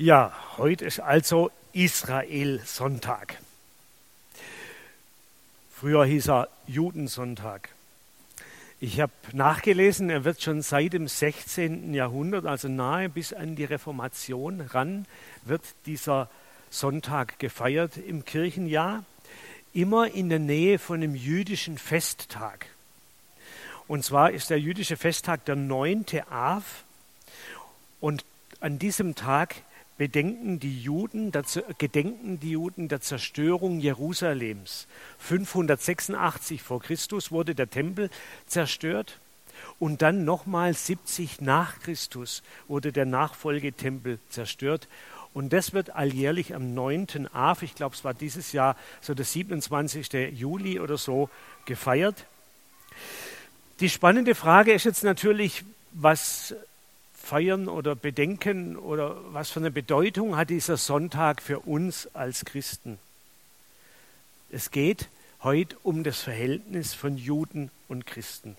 Ja, heute ist also Israel-Sonntag. Früher hieß er Judensonntag. Ich habe nachgelesen, er wird schon seit dem 16. Jahrhundert, also nahe bis an die Reformation ran, wird dieser Sonntag gefeiert im Kirchenjahr, immer in der Nähe von einem jüdischen Festtag. Und zwar ist der jüdische Festtag der 9. Av und an diesem Tag bedenken die Juden, gedenken die Juden der Zerstörung Jerusalems. 586 vor Christus wurde der Tempel zerstört und dann nochmal 70 nach Christus wurde der Nachfolgetempel zerstört. Und das wird alljährlich am 9. Av, ich glaube es war dieses Jahr so der 27. Juli oder so, gefeiert. Die spannende Frage ist jetzt natürlich, was feiern oder bedenken oder was für eine Bedeutung hat dieser Sonntag für uns als Christen? Es geht heute um das Verhältnis von Juden und Christen.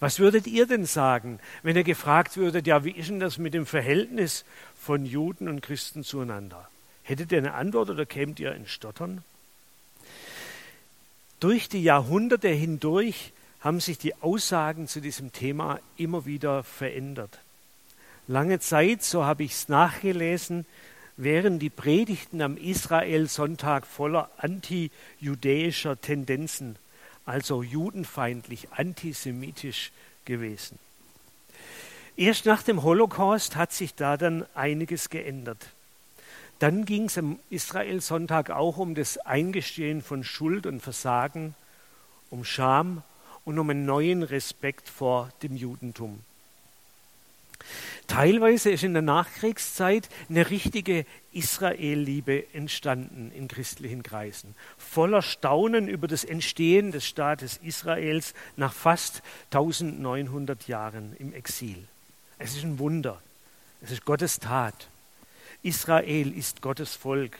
Was würdet ihr denn sagen, wenn ihr gefragt würdet, ja, wie ist denn das mit dem Verhältnis von Juden und Christen zueinander? Hättet ihr eine Antwort oder kämt ihr in Stottern? Durch die Jahrhunderte hindurch haben sich die Aussagen zu diesem Thema immer wieder verändert. Lange Zeit, so habe ich es nachgelesen, wären die Predigten am Israel-Sonntag voller antijudäischer Tendenzen, also judenfeindlich, antisemitisch gewesen. Erst nach dem Holocaust hat sich da dann einiges geändert. Dann ging es am Israel-Sonntag auch um das Eingestehen von Schuld und Versagen, um Scham und um einen neuen Respekt vor dem Judentum. Teilweise ist in der Nachkriegszeit eine richtige Israelliebe entstanden in christlichen Kreisen. Voller Staunen über das Entstehen des Staates Israels nach fast 1900 Jahren im Exil. Es ist ein Wunder. Es ist Gottes Tat. Israel ist Gottes Volk.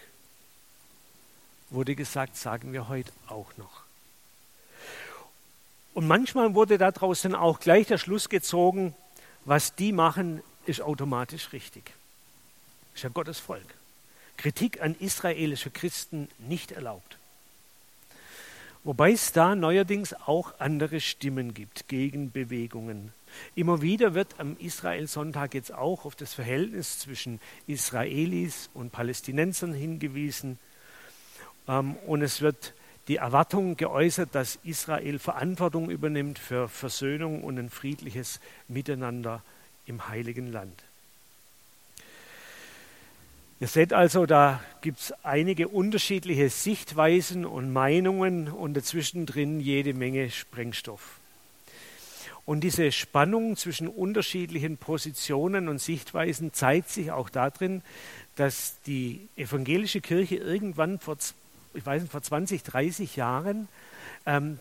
Wurde gesagt, sagen wir heute auch noch. Und manchmal wurde daraus dann auch gleich der Schluss gezogen, was die machen, ist automatisch richtig. Ist ja Gottes Volk. Kritik an israelische Christen nicht erlaubt. Wobei es da neuerdings auch andere Stimmen gibt, Gegenbewegungen. Immer wieder wird am Israel-Sonntag jetzt auch auf das Verhältnis zwischen Israelis und Palästinensern hingewiesen. Ähm, und es wird die Erwartung geäußert, dass Israel Verantwortung übernimmt für Versöhnung und ein friedliches Miteinander im heiligen Land. Ihr seht also, da gibt es einige unterschiedliche Sichtweisen und Meinungen und dazwischen drin jede Menge Sprengstoff. Und diese Spannung zwischen unterschiedlichen Positionen und Sichtweisen zeigt sich auch darin, dass die evangelische Kirche irgendwann vor ich weiß nicht, vor 20, 30 Jahren ähm,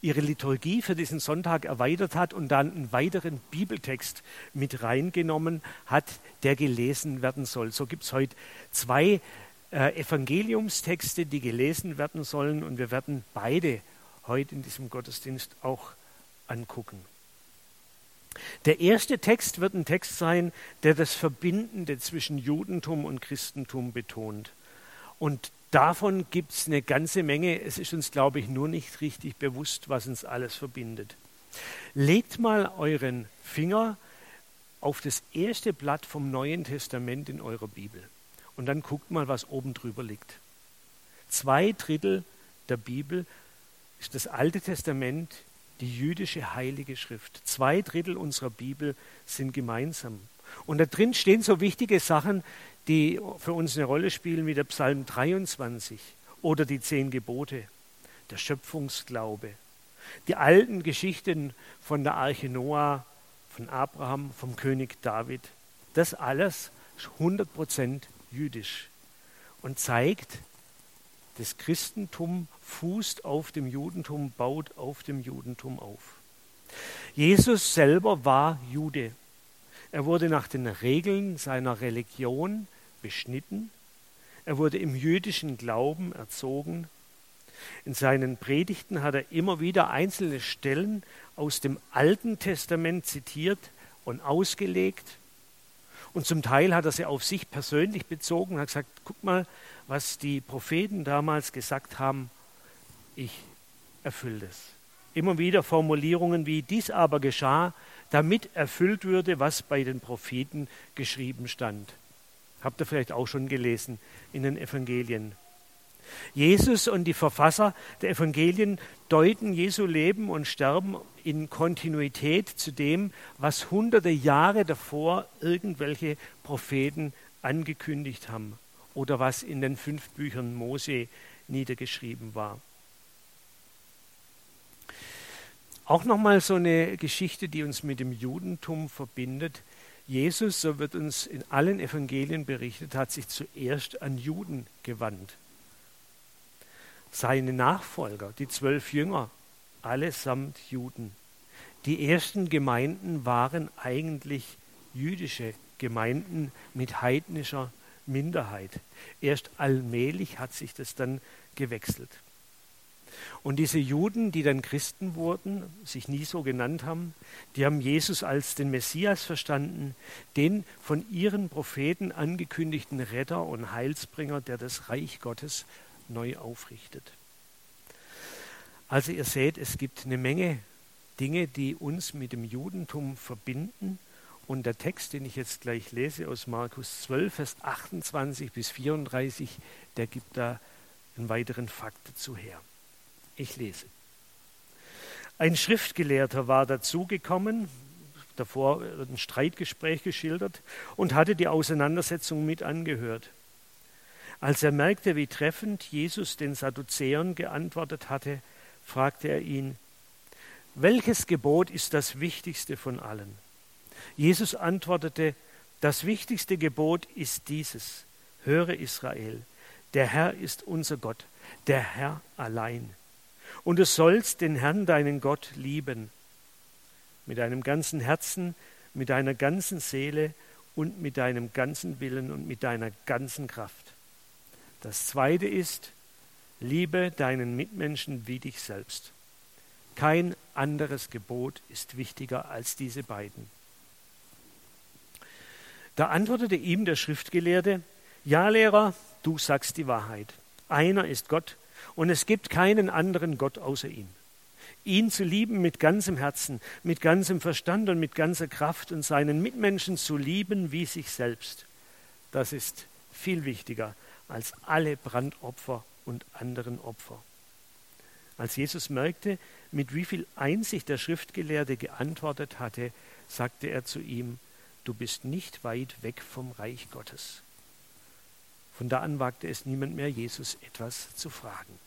ihre Liturgie für diesen Sonntag erweitert hat und dann einen weiteren Bibeltext mit reingenommen hat, der gelesen werden soll. So gibt es heute zwei äh, Evangeliumstexte, die gelesen werden sollen und wir werden beide heute in diesem Gottesdienst auch angucken. Der erste Text wird ein Text sein, der das Verbindende zwischen Judentum und Christentum betont. Und Davon gibt es eine ganze Menge. Es ist uns, glaube ich, nur nicht richtig bewusst, was uns alles verbindet. Legt mal euren Finger auf das erste Blatt vom Neuen Testament in eurer Bibel und dann guckt mal, was oben drüber liegt. Zwei Drittel der Bibel ist das Alte Testament, die jüdische heilige Schrift. Zwei Drittel unserer Bibel sind gemeinsam. Und da drin stehen so wichtige Sachen, die für uns eine Rolle spielen, wie der Psalm 23 oder die zehn Gebote, der Schöpfungsglaube, die alten Geschichten von der Arche Noah, von Abraham, vom König David. Das alles ist 100% jüdisch und zeigt, das Christentum fußt auf dem Judentum, baut auf dem Judentum auf. Jesus selber war Jude. Er wurde nach den Regeln seiner Religion beschnitten. Er wurde im jüdischen Glauben erzogen. In seinen Predigten hat er immer wieder einzelne Stellen aus dem Alten Testament zitiert und ausgelegt. Und zum Teil hat er sie auf sich persönlich bezogen und hat gesagt, guck mal, was die Propheten damals gesagt haben, ich erfülle es. Immer wieder Formulierungen wie dies aber geschah, damit erfüllt würde, was bei den Propheten geschrieben stand. Habt ihr vielleicht auch schon gelesen in den Evangelien. Jesus und die Verfasser der Evangelien deuten Jesu Leben und Sterben in Kontinuität zu dem, was hunderte Jahre davor irgendwelche Propheten angekündigt haben oder was in den fünf Büchern Mose niedergeschrieben war. Auch nochmal so eine Geschichte, die uns mit dem Judentum verbindet. Jesus, so wird uns in allen Evangelien berichtet, hat sich zuerst an Juden gewandt. Seine Nachfolger, die zwölf Jünger, allesamt Juden. Die ersten Gemeinden waren eigentlich jüdische Gemeinden mit heidnischer Minderheit. Erst allmählich hat sich das dann gewechselt. Und diese Juden, die dann Christen wurden, sich nie so genannt haben, die haben Jesus als den Messias verstanden, den von ihren Propheten angekündigten Retter und Heilsbringer, der das Reich Gottes neu aufrichtet. Also ihr seht, es gibt eine Menge Dinge, die uns mit dem Judentum verbinden. Und der Text, den ich jetzt gleich lese aus Markus 12, Vers 28 bis 34, der gibt da einen weiteren Fakt dazu her. Ich lese. Ein Schriftgelehrter war dazugekommen, davor ein Streitgespräch geschildert, und hatte die Auseinandersetzung mit angehört. Als er merkte, wie treffend Jesus den Sadduzäern geantwortet hatte, fragte er ihn, welches Gebot ist das wichtigste von allen? Jesus antwortete, das wichtigste Gebot ist dieses, höre Israel, der Herr ist unser Gott, der Herr allein. Und du sollst den Herrn, deinen Gott, lieben, mit deinem ganzen Herzen, mit deiner ganzen Seele und mit deinem ganzen Willen und mit deiner ganzen Kraft. Das zweite ist, liebe deinen Mitmenschen wie dich selbst. Kein anderes Gebot ist wichtiger als diese beiden. Da antwortete ihm der Schriftgelehrte, Ja, Lehrer, du sagst die Wahrheit. Einer ist Gott und es gibt keinen anderen Gott außer ihm. Ihn zu lieben mit ganzem Herzen, mit ganzem Verstand und mit ganzer Kraft und seinen Mitmenschen zu lieben wie sich selbst, das ist viel wichtiger als alle Brandopfer und anderen Opfer. Als Jesus merkte, mit wie viel Einsicht der Schriftgelehrte geantwortet hatte, sagte er zu ihm, du bist nicht weit weg vom Reich Gottes. Von da an wagte es niemand mehr, Jesus etwas zu fragen.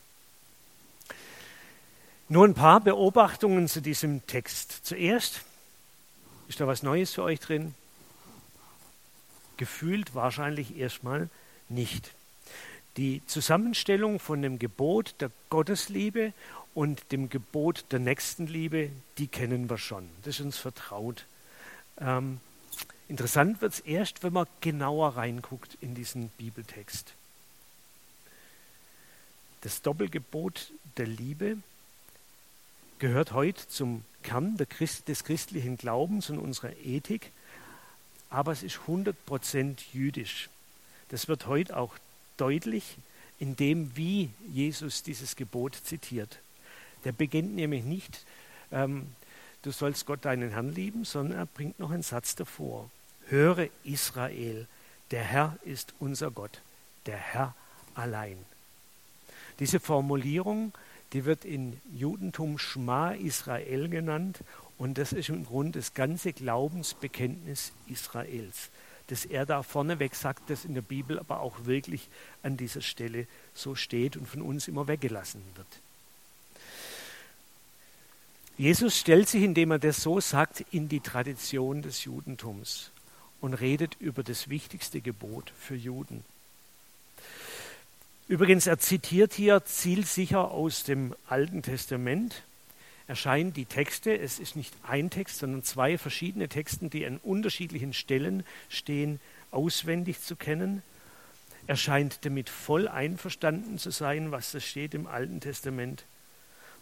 Nur ein paar Beobachtungen zu diesem Text. Zuerst, ist da was Neues für euch drin? Gefühlt wahrscheinlich erstmal nicht. Die Zusammenstellung von dem Gebot der Gottesliebe und dem Gebot der Nächstenliebe, die kennen wir schon. Das ist uns vertraut. Ähm, interessant wird es erst, wenn man genauer reinguckt in diesen Bibeltext. Das Doppelgebot der Liebe gehört heute zum Kern Christ, des christlichen Glaubens und unserer Ethik, aber es ist 100% jüdisch. Das wird heute auch deutlich in dem, wie Jesus dieses Gebot zitiert. Der beginnt nämlich nicht, ähm, du sollst Gott deinen Herrn lieben, sondern er bringt noch einen Satz davor. Höre Israel, der Herr ist unser Gott, der Herr allein. Diese Formulierung, die wird in Judentum Schma Israel genannt und das ist im Grunde das ganze Glaubensbekenntnis Israels dass er da vorneweg sagt, dass in der Bibel aber auch wirklich an dieser Stelle so steht und von uns immer weggelassen wird. Jesus stellt sich, indem er das so sagt, in die Tradition des Judentums und redet über das wichtigste Gebot für Juden. Übrigens, er zitiert hier zielsicher aus dem Alten Testament erscheinen die Texte, es ist nicht ein Text, sondern zwei verschiedene Texte, die an unterschiedlichen Stellen stehen, auswendig zu kennen. Er scheint damit voll einverstanden zu sein, was da steht im Alten Testament.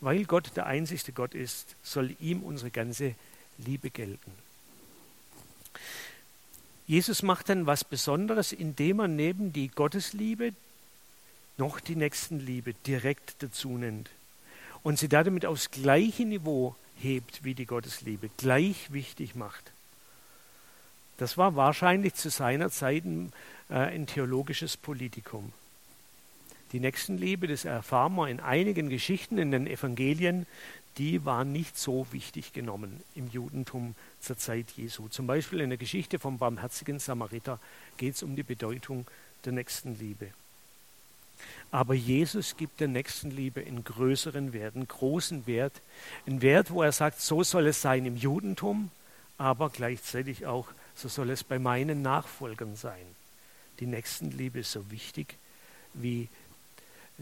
Weil Gott der einzigste Gott ist, soll ihm unsere ganze Liebe gelten. Jesus macht dann was Besonderes, indem er neben die Gottesliebe noch die Nächstenliebe direkt dazu nennt und sie damit aufs gleiche Niveau hebt wie die Gottesliebe, gleich wichtig macht. Das war wahrscheinlich zu seiner Zeit ein, äh, ein theologisches Politikum. Die Nächstenliebe, das erfahren wir in einigen Geschichten in den Evangelien, die war nicht so wichtig genommen im Judentum zur Zeit Jesu. Zum Beispiel in der Geschichte vom barmherzigen Samariter geht es um die Bedeutung der Nächstenliebe. Aber Jesus gibt der Nächstenliebe einen größeren Wert, einen großen Wert, einen Wert, wo er sagt, so soll es sein im Judentum, aber gleichzeitig auch, so soll es bei meinen Nachfolgern sein. Die Nächstenliebe ist so wichtig wie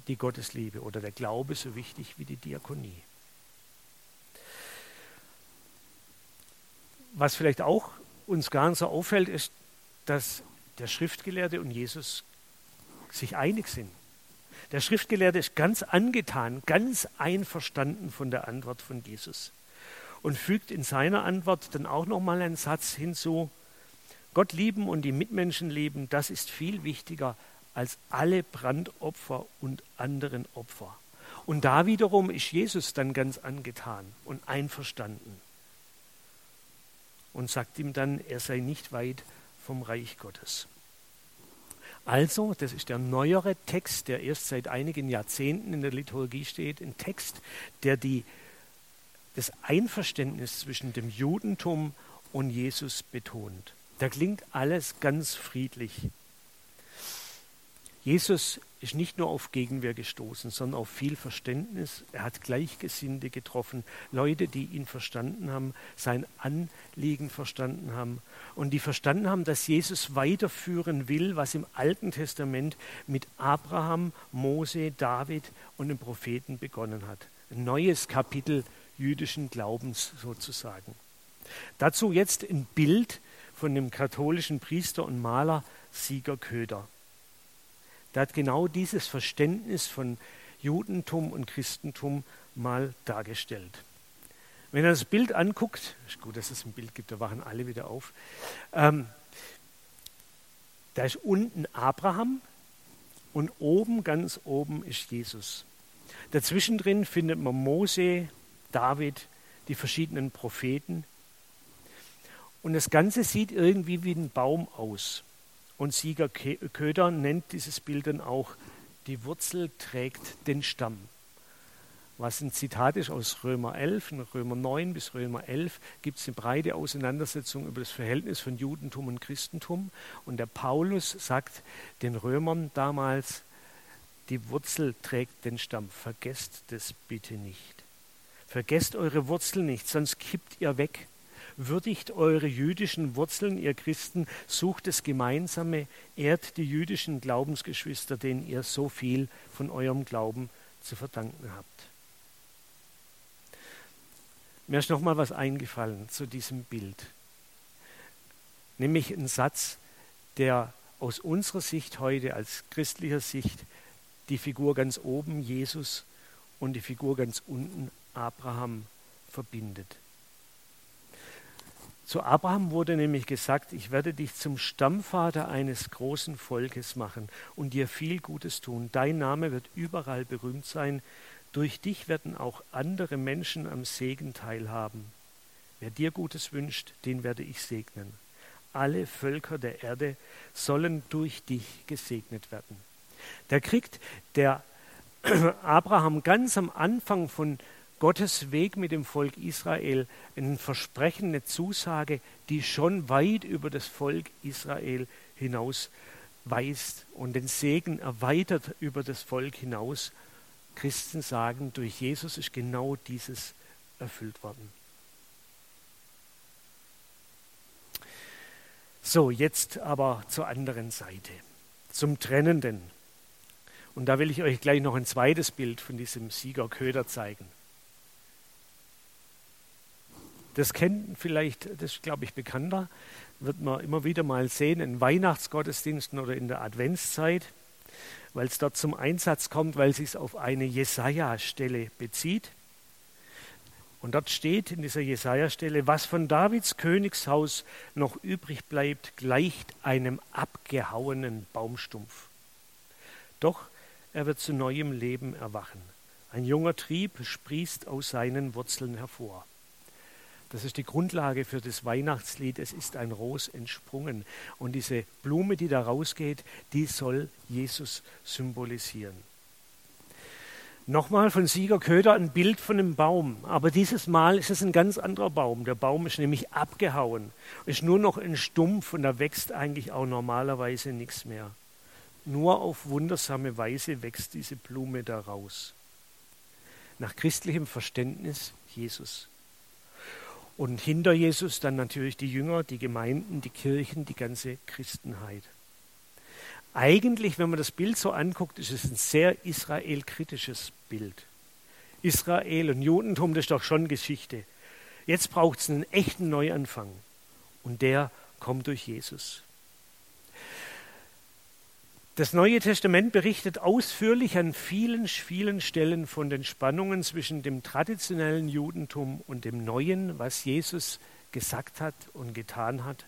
die Gottesliebe oder der Glaube so wichtig wie die Diakonie. Was vielleicht auch uns gar nicht so auffällt, ist, dass der Schriftgelehrte und Jesus sich einig sind. Der Schriftgelehrte ist ganz angetan, ganz einverstanden von der Antwort von Jesus und fügt in seiner Antwort dann auch nochmal einen Satz hinzu, Gott lieben und die Mitmenschen lieben, das ist viel wichtiger als alle Brandopfer und anderen Opfer. Und da wiederum ist Jesus dann ganz angetan und einverstanden und sagt ihm dann, er sei nicht weit vom Reich Gottes. Also, das ist der neuere Text, der erst seit einigen Jahrzehnten in der Liturgie steht, ein Text, der die, das Einverständnis zwischen dem Judentum und Jesus betont. Da klingt alles ganz friedlich. Jesus ist nicht nur auf Gegenwehr gestoßen, sondern auf viel Verständnis. Er hat Gleichgesinnte getroffen, Leute, die ihn verstanden haben, sein Anliegen verstanden haben und die verstanden haben, dass Jesus weiterführen will, was im Alten Testament mit Abraham, Mose, David und den Propheten begonnen hat. Ein neues Kapitel jüdischen Glaubens sozusagen. Dazu jetzt ein Bild von dem katholischen Priester und Maler Sieger Köder. Der hat genau dieses Verständnis von Judentum und Christentum mal dargestellt. Wenn er das Bild anguckt, ist gut, dass es ein Bild gibt, da wachen alle wieder auf. Ähm, da ist unten Abraham und oben, ganz oben, ist Jesus. Dazwischen drin findet man Mose, David, die verschiedenen Propheten. Und das Ganze sieht irgendwie wie ein Baum aus. Und Sieger Köder nennt dieses Bild dann auch, die Wurzel trägt den Stamm. Was ein Zitat ist aus Römer 11, in Römer 9 bis Römer 11 gibt es eine breite Auseinandersetzung über das Verhältnis von Judentum und Christentum. Und der Paulus sagt den Römern damals, die Wurzel trägt den Stamm. Vergesst das bitte nicht. Vergesst eure Wurzel nicht, sonst kippt ihr weg. Würdigt eure jüdischen Wurzeln, ihr Christen, sucht das Gemeinsame, ehrt die jüdischen Glaubensgeschwister, denen ihr so viel von eurem Glauben zu verdanken habt. Mir ist noch mal was eingefallen zu diesem Bild. Nämlich ein Satz, der aus unserer Sicht heute, als christlicher Sicht, die Figur ganz oben, Jesus, und die Figur ganz unten, Abraham, verbindet. Zu Abraham wurde nämlich gesagt, ich werde dich zum Stammvater eines großen Volkes machen und dir viel Gutes tun. Dein Name wird überall berühmt sein. Durch dich werden auch andere Menschen am Segen teilhaben. Wer dir Gutes wünscht, den werde ich segnen. Alle Völker der Erde sollen durch dich gesegnet werden. Da kriegt der Abraham ganz am Anfang von Gottes Weg mit dem Volk Israel ein Versprechen, eine Zusage, die schon weit über das Volk Israel hinaus weist und den Segen erweitert über das Volk hinaus. Christen sagen, durch Jesus ist genau dieses erfüllt worden. So, jetzt aber zur anderen Seite, zum Trennenden. Und da will ich euch gleich noch ein zweites Bild von diesem Sieger Köder zeigen. Das kennt vielleicht, das ist, glaube ich, bekannter, wird man immer wieder mal sehen in Weihnachtsgottesdiensten oder in der Adventszeit, weil es dort zum Einsatz kommt, weil es sich auf eine Jesaja-Stelle bezieht. Und dort steht in dieser Jesaja-Stelle, was von Davids Königshaus noch übrig bleibt, gleicht einem abgehauenen Baumstumpf. Doch er wird zu neuem Leben erwachen. Ein junger Trieb sprießt aus seinen Wurzeln hervor. Das ist die Grundlage für das Weihnachtslied. Es ist ein Ros entsprungen. Und diese Blume, die da rausgeht, die soll Jesus symbolisieren. Nochmal von Sieger Köder ein Bild von einem Baum. Aber dieses Mal ist es ein ganz anderer Baum. Der Baum ist nämlich abgehauen. Ist nur noch ein Stumpf und da wächst eigentlich auch normalerweise nichts mehr. Nur auf wundersame Weise wächst diese Blume daraus. Nach christlichem Verständnis Jesus. Und hinter Jesus dann natürlich die Jünger, die Gemeinden, die Kirchen, die ganze Christenheit. Eigentlich, wenn man das Bild so anguckt, ist es ein sehr israelkritisches Bild. Israel und Judentum, das ist doch schon Geschichte. Jetzt braucht es einen echten Neuanfang. Und der kommt durch Jesus. Das Neue Testament berichtet ausführlich an vielen, vielen Stellen von den Spannungen zwischen dem traditionellen Judentum und dem Neuen, was Jesus gesagt hat und getan hat.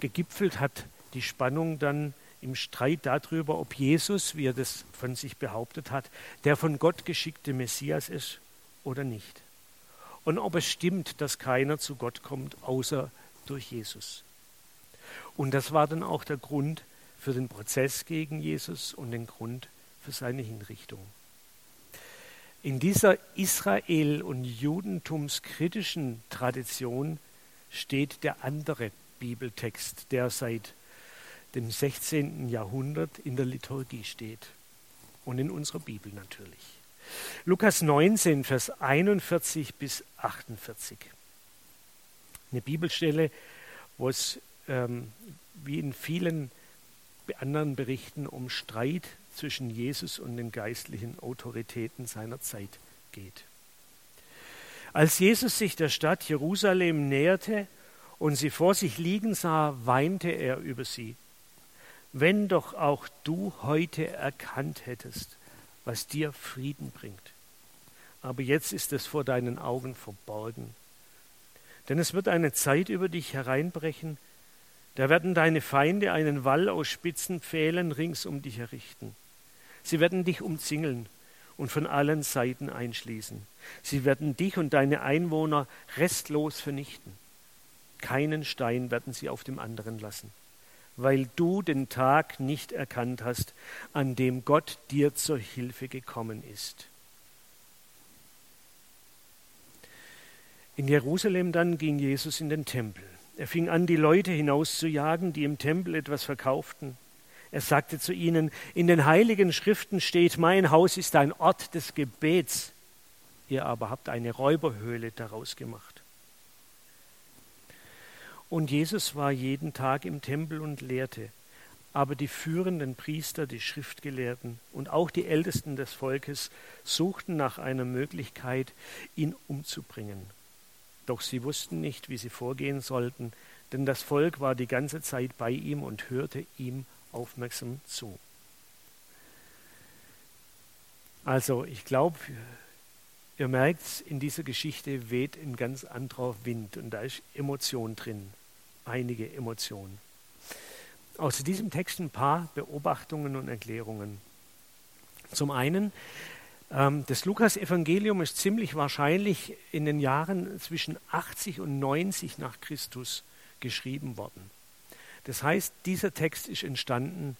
Gegipfelt hat die Spannung dann im Streit darüber, ob Jesus, wie er das von sich behauptet hat, der von Gott geschickte Messias ist oder nicht. Und ob es stimmt, dass keiner zu Gott kommt, außer durch Jesus. Und das war dann auch der Grund für den Prozess gegen Jesus und den Grund für seine Hinrichtung. In dieser Israel- und Judentumskritischen Tradition steht der andere Bibeltext, der seit dem 16. Jahrhundert in der Liturgie steht und in unserer Bibel natürlich. Lukas 19, Vers 41 bis 48. Eine Bibelstelle, wo es ähm, wie in vielen anderen Berichten um Streit zwischen Jesus und den geistlichen Autoritäten seiner Zeit geht. Als Jesus sich der Stadt Jerusalem näherte und sie vor sich liegen sah, weinte er über sie wenn doch auch du heute erkannt hättest, was dir Frieden bringt. Aber jetzt ist es vor deinen Augen verborgen. Denn es wird eine Zeit über dich hereinbrechen, da werden deine Feinde einen Wall aus spitzen Pfählen rings um dich errichten. Sie werden dich umzingeln und von allen Seiten einschließen. Sie werden dich und deine Einwohner restlos vernichten. Keinen Stein werden sie auf dem anderen lassen weil du den Tag nicht erkannt hast, an dem Gott dir zur Hilfe gekommen ist. In Jerusalem dann ging Jesus in den Tempel. Er fing an, die Leute hinauszujagen, die im Tempel etwas verkauften. Er sagte zu ihnen, in den heiligen Schriften steht, mein Haus ist ein Ort des Gebets, ihr aber habt eine Räuberhöhle daraus gemacht. Und Jesus war jeden Tag im Tempel und lehrte. Aber die führenden Priester, die Schriftgelehrten und auch die Ältesten des Volkes suchten nach einer Möglichkeit, ihn umzubringen. Doch sie wussten nicht, wie sie vorgehen sollten, denn das Volk war die ganze Zeit bei ihm und hörte ihm aufmerksam zu. Also ich glaube, ihr merkt, in dieser Geschichte weht ein ganz anderer Wind und da ist Emotion drin einige Emotionen. Aus diesem Text ein paar Beobachtungen und Erklärungen. Zum einen, das Lukas-Evangelium ist ziemlich wahrscheinlich in den Jahren zwischen 80 und 90 nach Christus geschrieben worden. Das heißt, dieser Text ist entstanden,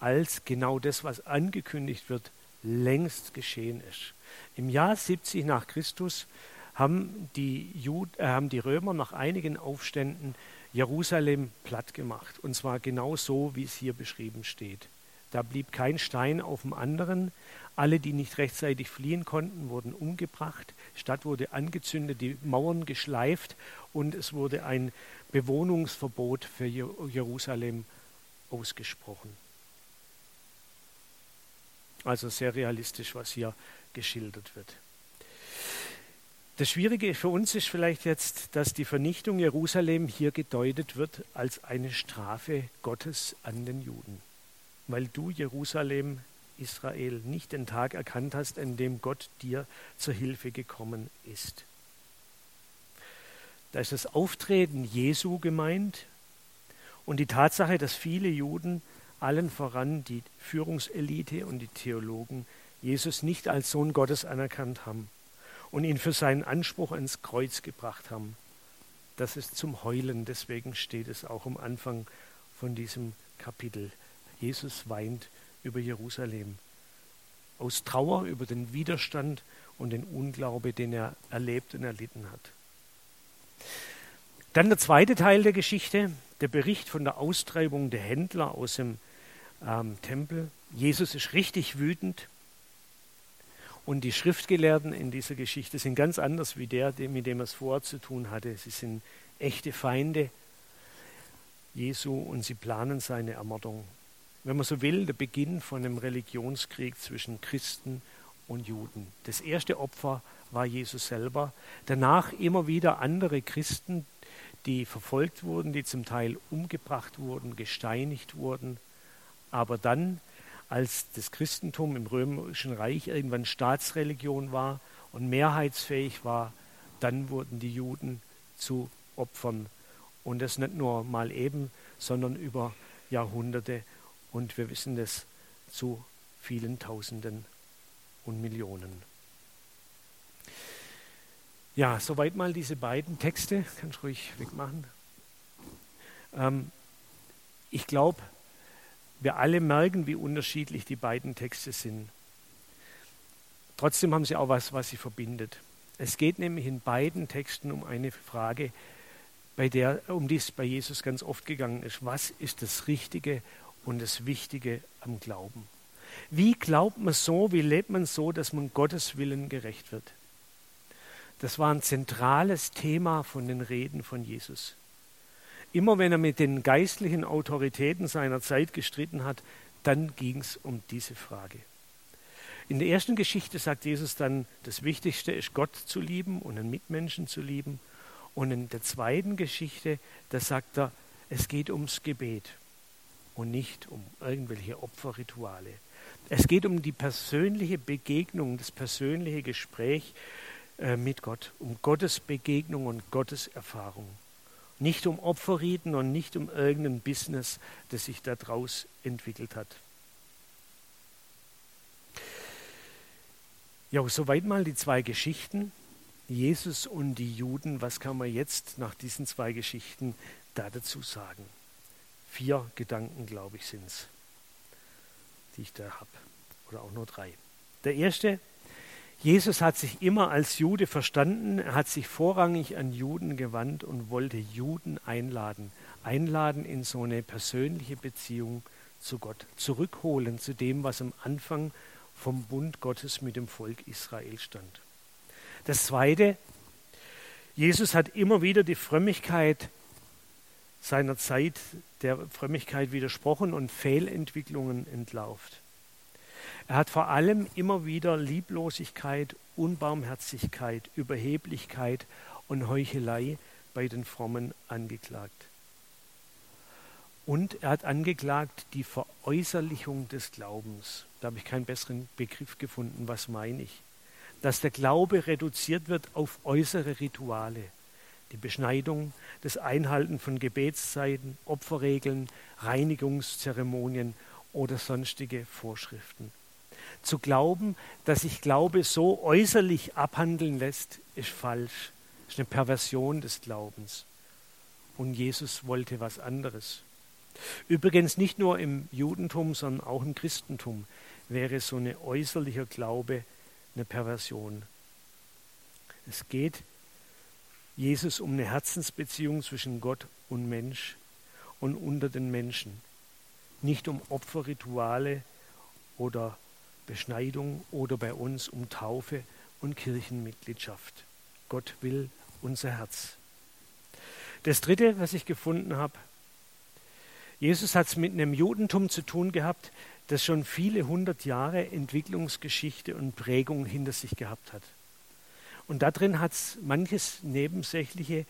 als genau das, was angekündigt wird, längst geschehen ist. Im Jahr 70 nach Christus haben die, Jud äh, haben die Römer nach einigen Aufständen Jerusalem platt gemacht. Und zwar genau so, wie es hier beschrieben steht. Da blieb kein Stein auf dem anderen. Alle, die nicht rechtzeitig fliehen konnten, wurden umgebracht. Stadt wurde angezündet, die Mauern geschleift und es wurde ein Bewohnungsverbot für Jerusalem ausgesprochen. Also sehr realistisch, was hier geschildert wird. Das Schwierige für uns ist vielleicht jetzt, dass die Vernichtung Jerusalem hier gedeutet wird als eine Strafe Gottes an den Juden, weil du Jerusalem, Israel, nicht den Tag erkannt hast, an dem Gott dir zur Hilfe gekommen ist. Da ist das Auftreten Jesu gemeint und die Tatsache, dass viele Juden, allen voran die Führungselite und die Theologen, Jesus nicht als Sohn Gottes anerkannt haben und ihn für seinen Anspruch ans Kreuz gebracht haben. Das ist zum Heulen, deswegen steht es auch am Anfang von diesem Kapitel. Jesus weint über Jerusalem. Aus Trauer über den Widerstand und den Unglaube, den er erlebt und erlitten hat. Dann der zweite Teil der Geschichte, der Bericht von der Austreibung der Händler aus dem ähm, Tempel. Jesus ist richtig wütend. Und die Schriftgelehrten in dieser Geschichte sind ganz anders wie der, mit dem er es vorher zu tun hatte. Sie sind echte Feinde Jesu und sie planen seine Ermordung. Wenn man so will, der Beginn von einem Religionskrieg zwischen Christen und Juden. Das erste Opfer war Jesus selber. Danach immer wieder andere Christen, die verfolgt wurden, die zum Teil umgebracht wurden, gesteinigt wurden. Aber dann, als das Christentum im Römischen Reich irgendwann Staatsreligion war und mehrheitsfähig war, dann wurden die Juden zu Opfern. Und das nicht nur mal eben, sondern über Jahrhunderte. Und wir wissen das zu vielen Tausenden und Millionen. Ja, soweit mal diese beiden Texte. Kannst ruhig wegmachen. Ähm, ich glaube, wir alle merken, wie unterschiedlich die beiden Texte sind. Trotzdem haben sie auch was, was sie verbindet. Es geht nämlich in beiden Texten um eine Frage, bei der, um die es bei Jesus ganz oft gegangen ist. Was ist das Richtige und das Wichtige am Glauben? Wie glaubt man so, wie lebt man so, dass man Gottes Willen gerecht wird? Das war ein zentrales Thema von den Reden von Jesus. Immer wenn er mit den geistlichen Autoritäten seiner Zeit gestritten hat, dann ging es um diese Frage. In der ersten Geschichte sagt Jesus dann, das Wichtigste ist Gott zu lieben und einen Mitmenschen zu lieben. Und in der zweiten Geschichte, da sagt er, es geht ums Gebet und nicht um irgendwelche Opferrituale. Es geht um die persönliche Begegnung, das persönliche Gespräch äh, mit Gott, um Gottes Begegnung und Gottes Erfahrung. Nicht um Opferriten und nicht um irgendein Business, das sich daraus entwickelt hat. Ja, soweit mal die zwei Geschichten. Jesus und die Juden, was kann man jetzt nach diesen zwei Geschichten da dazu sagen? Vier Gedanken, glaube ich, sind es, die ich da habe. Oder auch nur drei. Der erste, Jesus hat sich immer als Jude verstanden, er hat sich vorrangig an Juden gewandt und wollte Juden einladen, einladen in so eine persönliche Beziehung zu Gott, zurückholen zu dem, was am Anfang vom Bund Gottes mit dem Volk Israel stand. Das Zweite, Jesus hat immer wieder die Frömmigkeit seiner Zeit der Frömmigkeit widersprochen und Fehlentwicklungen entlauft. Er hat vor allem immer wieder Lieblosigkeit, Unbarmherzigkeit, Überheblichkeit und Heuchelei bei den Frommen angeklagt. Und er hat angeklagt die Veräußerlichung des Glaubens. Da habe ich keinen besseren Begriff gefunden. Was meine ich? dass der Glaube reduziert wird auf äußere Rituale, die Beschneidung, das Einhalten von Gebetszeiten, Opferregeln, Reinigungszeremonien oder sonstige Vorschriften. Zu glauben, dass sich Glaube so äußerlich abhandeln lässt, ist falsch, ist eine Perversion des Glaubens. Und Jesus wollte was anderes. Übrigens nicht nur im Judentum, sondern auch im Christentum wäre so ein äußerlicher Glaube eine Perversion. Es geht Jesus um eine Herzensbeziehung zwischen Gott und Mensch und unter den Menschen. Nicht um Opferrituale oder Beschneidung oder bei uns um Taufe und Kirchenmitgliedschaft. Gott will unser Herz. Das Dritte, was ich gefunden habe, Jesus hat es mit einem Judentum zu tun gehabt, das schon viele hundert Jahre Entwicklungsgeschichte und Prägung hinter sich gehabt hat. Und darin hat es manches Nebensächliche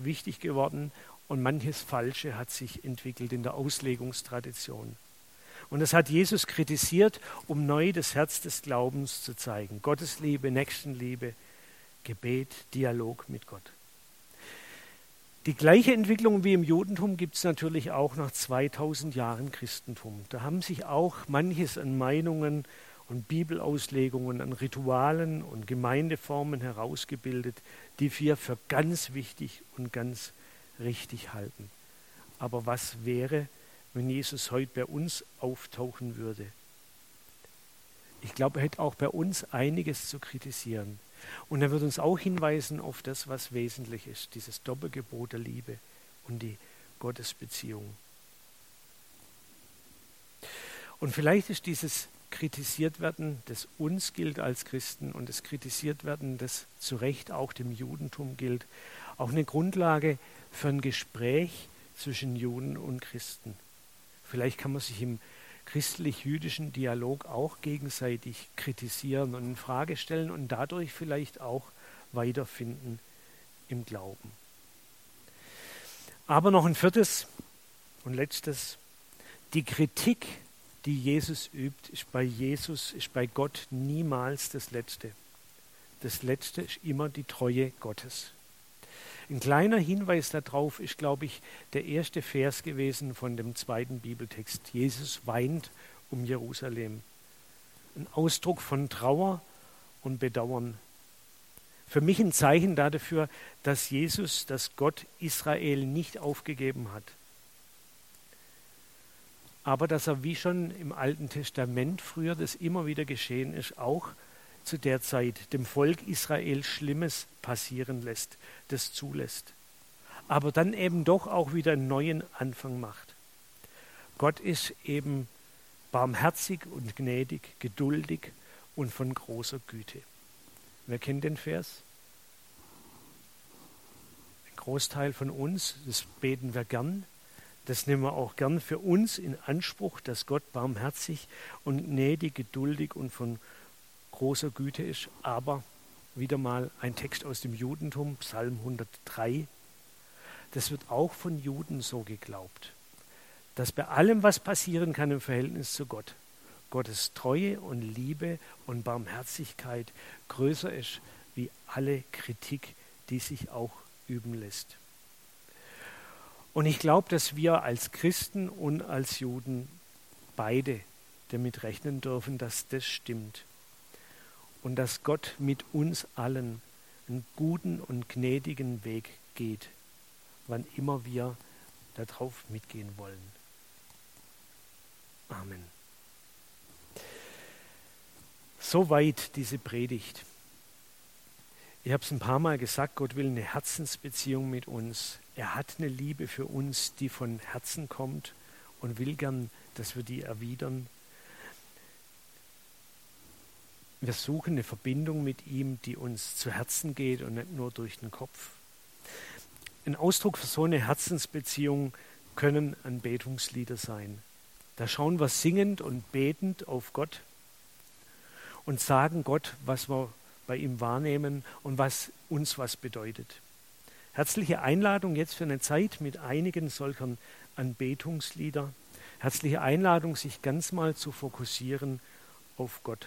wichtig geworden und manches Falsche hat sich entwickelt in der Auslegungstradition. Und das hat Jesus kritisiert, um neu das Herz des Glaubens zu zeigen. Gottes Liebe, Nächstenliebe, Gebet, Dialog mit Gott. Die gleiche Entwicklung wie im Judentum gibt es natürlich auch nach 2000 Jahren Christentum. Da haben sich auch manches an Meinungen und Bibelauslegungen, an Ritualen und Gemeindeformen herausgebildet, die wir für ganz wichtig und ganz richtig halten. Aber was wäre, wenn Jesus heute bei uns auftauchen würde? Ich glaube, er hätte auch bei uns einiges zu kritisieren. Und er wird uns auch hinweisen auf das, was wesentlich ist, dieses Doppelgebot der Liebe und die Gottesbeziehung. Und vielleicht ist dieses kritisiert werden, das uns gilt als Christen und das kritisiert werden, das zu Recht auch dem Judentum gilt, auch eine Grundlage für ein Gespräch zwischen Juden und Christen. Vielleicht kann man sich im christlich-jüdischen Dialog auch gegenseitig kritisieren und in Frage stellen und dadurch vielleicht auch weiterfinden im Glauben. Aber noch ein viertes und letztes. Die Kritik, die Jesus übt, ist bei Jesus, ist bei Gott niemals das Letzte. Das Letzte ist immer die Treue Gottes. Ein kleiner Hinweis darauf ist, glaube ich, der erste Vers gewesen von dem zweiten Bibeltext. Jesus weint um Jerusalem. Ein Ausdruck von Trauer und Bedauern. Für mich ein Zeichen dafür, dass Jesus, dass Gott Israel nicht aufgegeben hat. Aber dass er, wie schon im Alten Testament früher das immer wieder geschehen ist, auch zu der Zeit dem Volk Israel Schlimmes passieren lässt, das zulässt. Aber dann eben doch auch wieder einen neuen Anfang macht. Gott ist eben barmherzig und gnädig, geduldig und von großer Güte. Wer kennt den Vers? Ein Großteil von uns, das beten wir gern, das nehmen wir auch gern für uns in Anspruch, dass Gott barmherzig und gnädig, geduldig und von großer Güte ist, aber wieder mal ein Text aus dem Judentum, Psalm 103. Das wird auch von Juden so geglaubt, dass bei allem, was passieren kann im Verhältnis zu Gott, Gottes Treue und Liebe und Barmherzigkeit größer ist wie alle Kritik, die sich auch üben lässt. Und ich glaube, dass wir als Christen und als Juden beide damit rechnen dürfen, dass das stimmt und dass Gott mit uns allen einen guten und gnädigen Weg geht, wann immer wir darauf mitgehen wollen. Amen. Soweit diese Predigt. Ich habe es ein paar Mal gesagt, Gott will eine Herzensbeziehung mit uns. Er hat eine Liebe für uns, die von Herzen kommt und will gern, dass wir die erwidern wir suchen eine Verbindung mit ihm, die uns zu Herzen geht und nicht nur durch den Kopf. Ein Ausdruck für so eine Herzensbeziehung können Anbetungslieder sein. Da schauen wir singend und betend auf Gott und sagen Gott, was wir bei ihm wahrnehmen und was uns was bedeutet. Herzliche Einladung jetzt für eine Zeit mit einigen solchen Anbetungslieder. Herzliche Einladung, sich ganz mal zu fokussieren auf Gott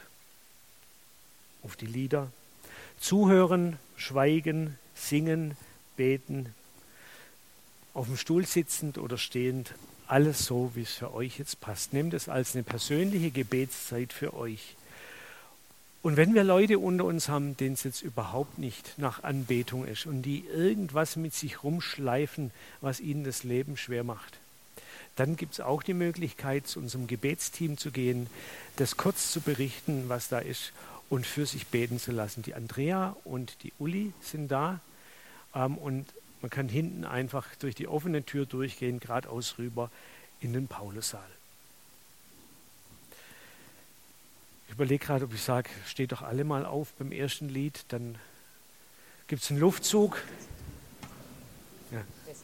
auf die Lieder. Zuhören, schweigen, singen, beten, auf dem Stuhl sitzend oder stehend, alles so, wie es für euch jetzt passt. Nehmt es als eine persönliche Gebetszeit für euch. Und wenn wir Leute unter uns haben, denen es jetzt überhaupt nicht nach Anbetung ist und die irgendwas mit sich rumschleifen, was ihnen das Leben schwer macht, dann gibt es auch die Möglichkeit, zu unserem Gebetsteam zu gehen, das kurz zu berichten, was da ist und für sich beten zu lassen. Die Andrea und die Uli sind da ähm, und man kann hinten einfach durch die offene Tür durchgehen, geradeaus rüber in den Paulussaal. Ich überlege gerade, ob ich sage, steht doch alle mal auf beim ersten Lied, dann gibt es einen Luftzug.